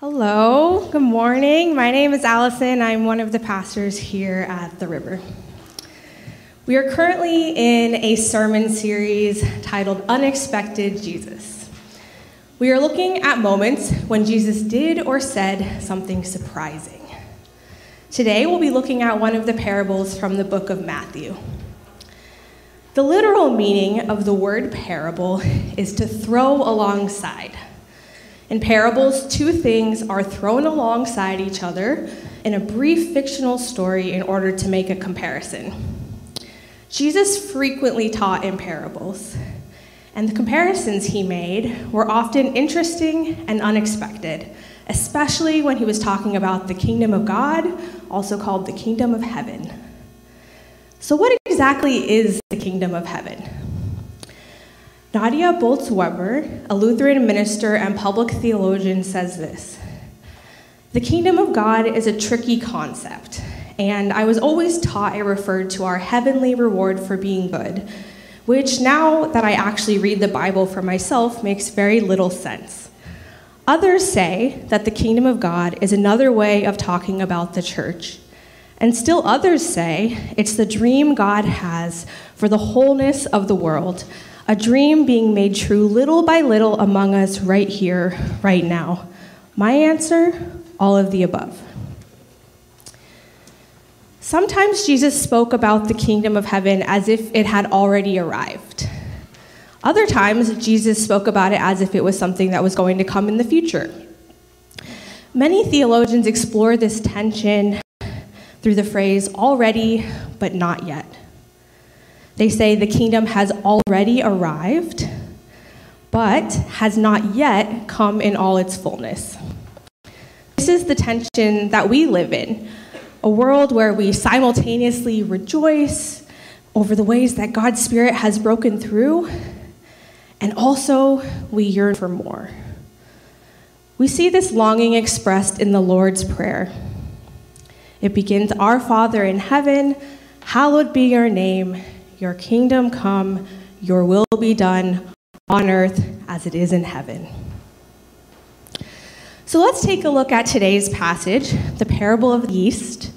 Hello, good morning. My name is Alison. I'm one of the pastors here at the River. We are currently in a sermon series titled Unexpected Jesus. We are looking at moments when Jesus did or said something surprising. Today we'll be looking at one of the parables from the book of Matthew. The literal meaning of the word parable is to throw alongside. In parables, two things are thrown alongside each other in a brief fictional story in order to make a comparison. Jesus frequently taught in parables, and the comparisons he made were often interesting and unexpected, especially when he was talking about the kingdom of God, also called the kingdom of heaven. So, what exactly is the kingdom of heaven? Nadia Bolz-Weber, a Lutheran minister and public theologian, says this The kingdom of God is a tricky concept, and I was always taught it referred to our heavenly reward for being good, which now that I actually read the Bible for myself makes very little sense. Others say that the kingdom of God is another way of talking about the church. And still others say it's the dream God has for the wholeness of the world a dream being made true little by little among us right here, right now? My answer all of the above. Sometimes Jesus spoke about the kingdom of heaven as if it had already arrived. Other times, Jesus spoke about it as if it was something that was going to come in the future. Many theologians explore this tension through the phrase already, but not yet. They say the kingdom has already arrived, but has not yet come in all its fullness. This is the tension that we live in a world where we simultaneously rejoice over the ways that God's Spirit has broken through, and also we yearn for more. We see this longing expressed in the Lord's Prayer. It begins Our Father in heaven, hallowed be your name. Your kingdom come, your will be done on earth as it is in heaven. So let's take a look at today's passage, the parable of the yeast,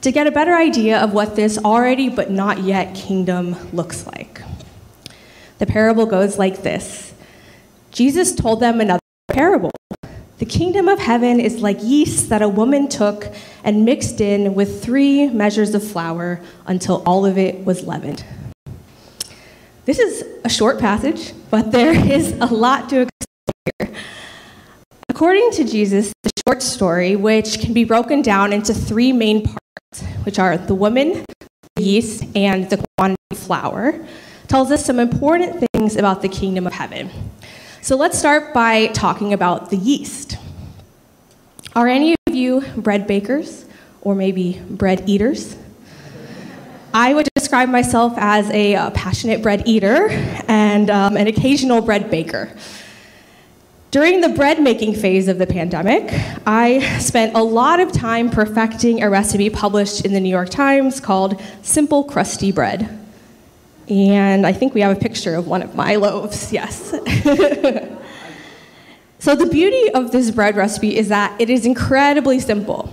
to get a better idea of what this already but not yet kingdom looks like. The parable goes like this Jesus told them another parable. The kingdom of heaven is like yeast that a woman took and mixed in with three measures of flour until all of it was leavened. This is a short passage, but there is a lot to explain here. According to Jesus, the short story, which can be broken down into three main parts, which are the woman, the yeast, and the quantity of flour, tells us some important things about the kingdom of heaven. So let's start by talking about the yeast. Are any of you bread bakers or maybe bread eaters? I would describe myself as a uh, passionate bread eater and um, an occasional bread baker. During the bread making phase of the pandemic, I spent a lot of time perfecting a recipe published in the New York Times called Simple Crusty Bread. And I think we have a picture of one of my loaves, yes. so, the beauty of this bread recipe is that it is incredibly simple.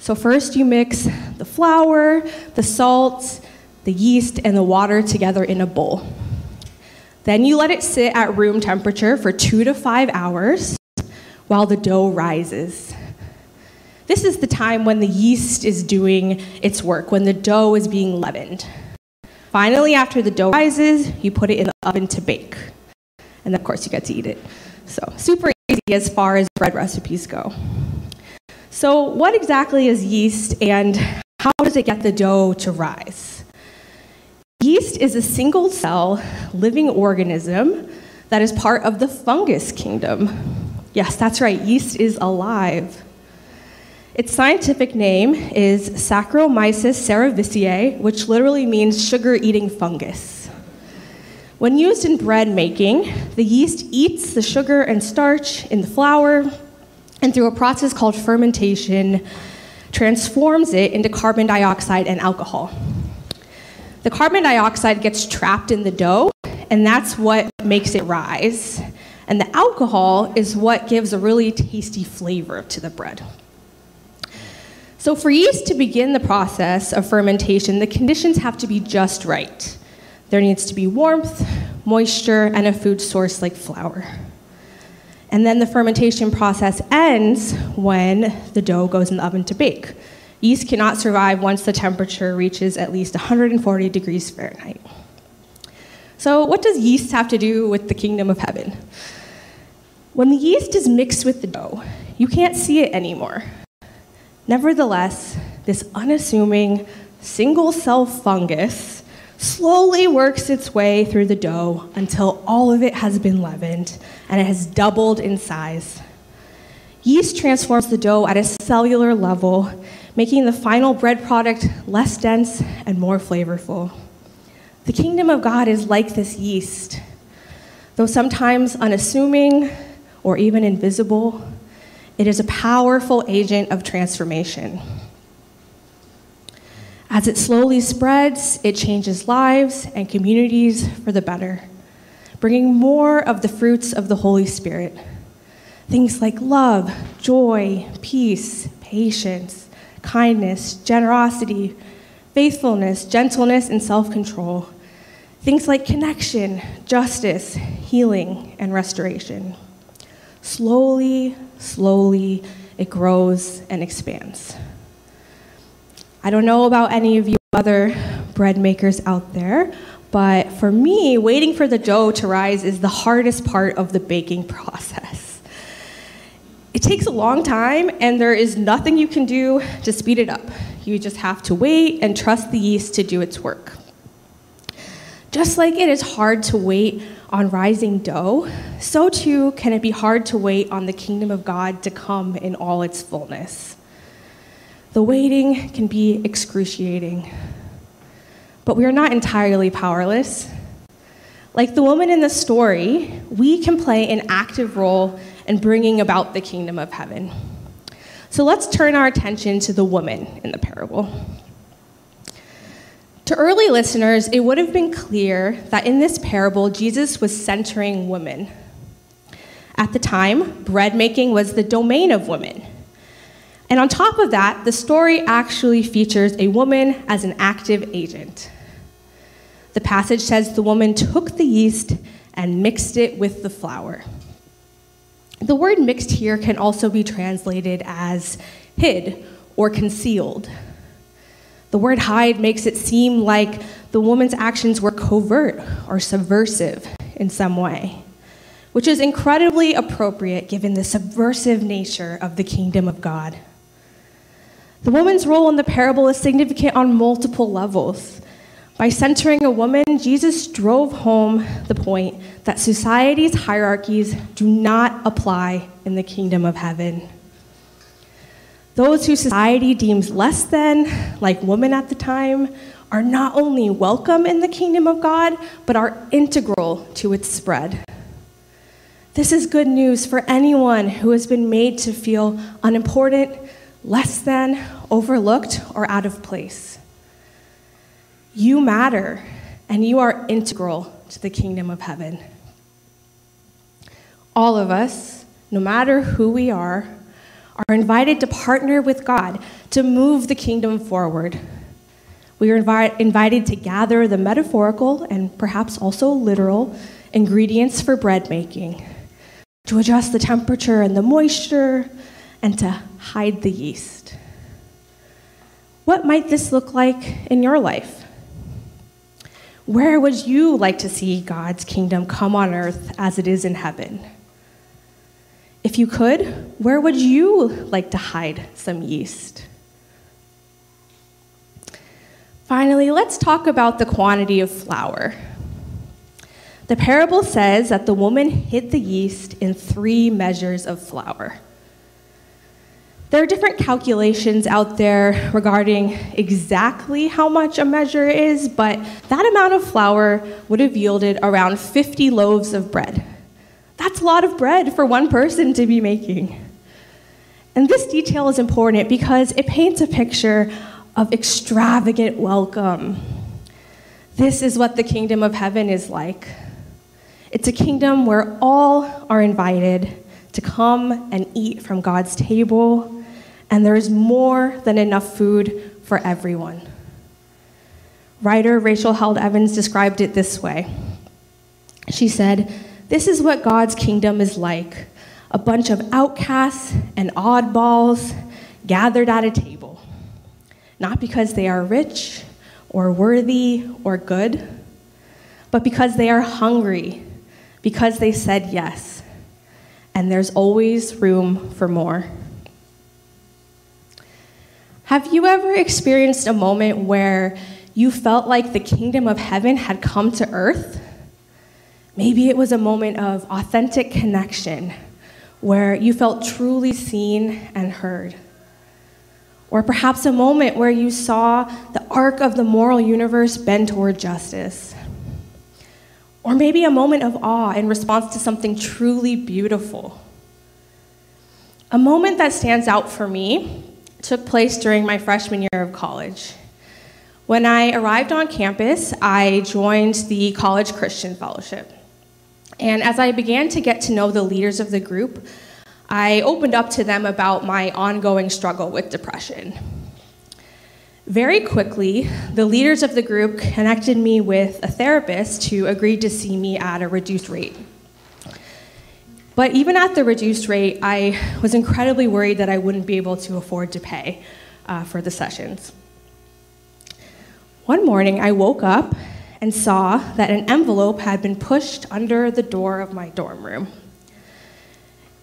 So, first you mix the flour, the salt, the yeast, and the water together in a bowl. Then you let it sit at room temperature for two to five hours while the dough rises. This is the time when the yeast is doing its work, when the dough is being leavened. Finally, after the dough rises, you put it in the oven to bake. And of course, you get to eat it. So, super easy as far as bread recipes go. So, what exactly is yeast and how does it get the dough to rise? Yeast is a single cell living organism that is part of the fungus kingdom. Yes, that's right, yeast is alive. Its scientific name is Saccharomyces cerevisiae, which literally means sugar eating fungus. When used in bread making, the yeast eats the sugar and starch in the flour and through a process called fermentation, transforms it into carbon dioxide and alcohol. The carbon dioxide gets trapped in the dough, and that's what makes it rise. And the alcohol is what gives a really tasty flavor to the bread. So, for yeast to begin the process of fermentation, the conditions have to be just right. There needs to be warmth, moisture, and a food source like flour. And then the fermentation process ends when the dough goes in the oven to bake. Yeast cannot survive once the temperature reaches at least 140 degrees Fahrenheit. So, what does yeast have to do with the kingdom of heaven? When the yeast is mixed with the dough, you can't see it anymore. Nevertheless, this unassuming single cell fungus slowly works its way through the dough until all of it has been leavened and it has doubled in size. Yeast transforms the dough at a cellular level, making the final bread product less dense and more flavorful. The kingdom of God is like this yeast. Though sometimes unassuming or even invisible, it is a powerful agent of transformation. As it slowly spreads, it changes lives and communities for the better, bringing more of the fruits of the Holy Spirit. Things like love, joy, peace, patience, kindness, generosity, faithfulness, gentleness, and self control. Things like connection, justice, healing, and restoration. Slowly, slowly, it grows and expands. I don't know about any of you other bread makers out there, but for me, waiting for the dough to rise is the hardest part of the baking process. It takes a long time, and there is nothing you can do to speed it up. You just have to wait and trust the yeast to do its work. Just like it is hard to wait on rising dough, so too can it be hard to wait on the kingdom of God to come in all its fullness. The waiting can be excruciating, but we are not entirely powerless. Like the woman in the story, we can play an active role in bringing about the kingdom of heaven. So let's turn our attention to the woman in the parable. To early listeners, it would have been clear that in this parable, Jesus was centering women. At the time, bread making was the domain of women. And on top of that, the story actually features a woman as an active agent. The passage says the woman took the yeast and mixed it with the flour. The word mixed here can also be translated as hid or concealed. The word hide makes it seem like the woman's actions were covert or subversive in some way, which is incredibly appropriate given the subversive nature of the kingdom of God. The woman's role in the parable is significant on multiple levels. By centering a woman, Jesus drove home the point that society's hierarchies do not apply in the kingdom of heaven. Those who society deems less than, like women at the time, are not only welcome in the kingdom of God, but are integral to its spread. This is good news for anyone who has been made to feel unimportant, less than, overlooked, or out of place. You matter, and you are integral to the kingdom of heaven. All of us, no matter who we are, are invited to partner with God to move the kingdom forward. We are invi- invited to gather the metaphorical and perhaps also literal ingredients for bread making, to adjust the temperature and the moisture, and to hide the yeast. What might this look like in your life? Where would you like to see God's kingdom come on earth as it is in heaven? If you could, where would you like to hide some yeast? Finally, let's talk about the quantity of flour. The parable says that the woman hid the yeast in three measures of flour. There are different calculations out there regarding exactly how much a measure is, but that amount of flour would have yielded around 50 loaves of bread. That's a lot of bread for one person to be making. And this detail is important because it paints a picture of extravagant welcome. This is what the kingdom of heaven is like. It's a kingdom where all are invited to come and eat from God's table, and there is more than enough food for everyone. Writer Rachel Held Evans described it this way She said, This is what God's kingdom is like a bunch of outcasts and oddballs gathered at a table, not because they are rich or worthy or good, but because they are hungry, because they said yes, and there's always room for more. Have you ever experienced a moment where you felt like the kingdom of heaven had come to earth? Maybe it was a moment of authentic connection where you felt truly seen and heard. Or perhaps a moment where you saw the arc of the moral universe bend toward justice. Or maybe a moment of awe in response to something truly beautiful. A moment that stands out for me took place during my freshman year of college. When I arrived on campus, I joined the College Christian Fellowship. And as I began to get to know the leaders of the group, I opened up to them about my ongoing struggle with depression. Very quickly, the leaders of the group connected me with a therapist who agreed to see me at a reduced rate. But even at the reduced rate, I was incredibly worried that I wouldn't be able to afford to pay uh, for the sessions. One morning, I woke up and saw that an envelope had been pushed under the door of my dorm room.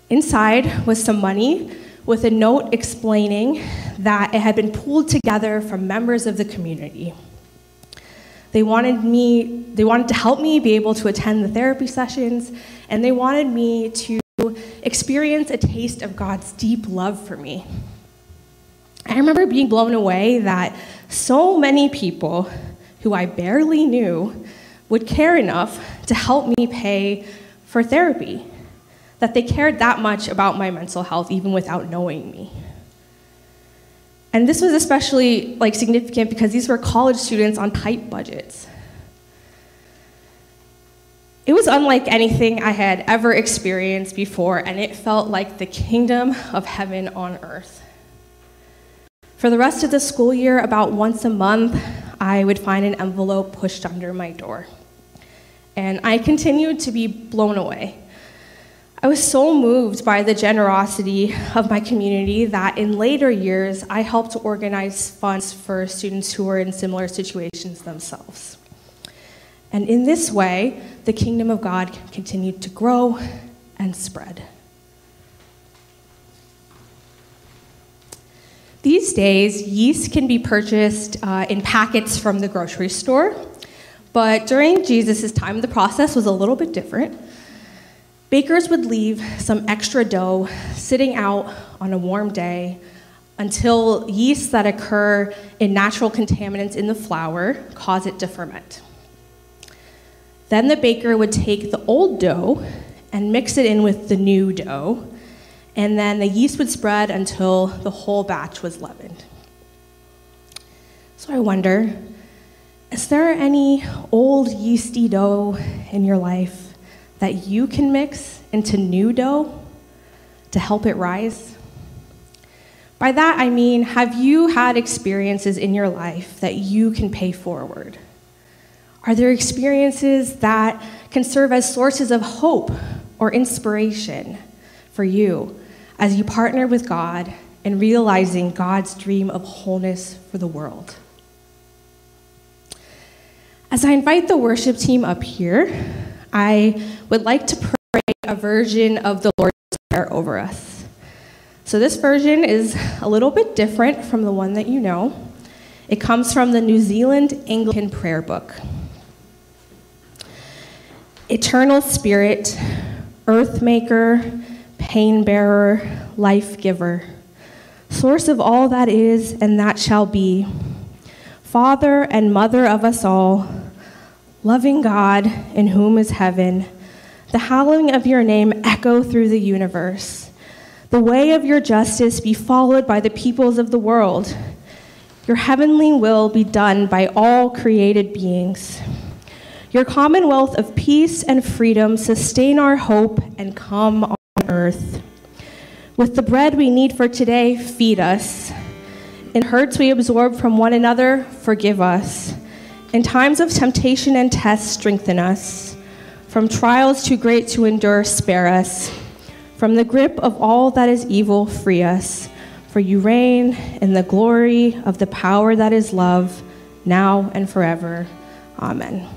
Inside was some money with a note explaining that it had been pulled together from members of the community. They wanted me they wanted to help me be able to attend the therapy sessions and they wanted me to experience a taste of God's deep love for me. I remember being blown away that so many people who I barely knew would care enough to help me pay for therapy, that they cared that much about my mental health even without knowing me. And this was especially like significant because these were college students on tight budgets. It was unlike anything I had ever experienced before, and it felt like the kingdom of heaven on earth. For the rest of the school year, about once a month, I would find an envelope pushed under my door. And I continued to be blown away. I was so moved by the generosity of my community that in later years, I helped organize funds for students who were in similar situations themselves. And in this way, the kingdom of God continued to grow and spread. These days, yeast can be purchased uh, in packets from the grocery store, but during Jesus' time, the process was a little bit different. Bakers would leave some extra dough sitting out on a warm day until yeasts that occur in natural contaminants in the flour cause it to ferment. Then the baker would take the old dough and mix it in with the new dough and then the yeast would spread until the whole batch was leavened. So I wonder is there any old yeasty dough in your life that you can mix into new dough to help it rise? By that I mean, have you had experiences in your life that you can pay forward? Are there experiences that can serve as sources of hope or inspiration for you as you partner with God in realizing God's dream of wholeness for the world. As I invite the worship team up here, I would like to pray a version of the Lord's Prayer over us. So, this version is a little bit different from the one that you know. It comes from the New Zealand Anglican Prayer Book. Eternal Spirit, Earth Maker, pain bearer, life giver, source of all that is and that shall be, Father and Mother of us all, loving God in whom is heaven, the hallowing of your name echo through the universe. The way of your justice be followed by the peoples of the world. Your heavenly will be done by all created beings. Your commonwealth of peace and freedom sustain our hope and come on earth. With the bread we need for today, feed us. In hurts we absorb from one another, forgive us. In times of temptation and test, strengthen us. From trials too great to endure, spare us. From the grip of all that is evil, free us. For you reign in the glory of the power that is love, now and forever. Amen.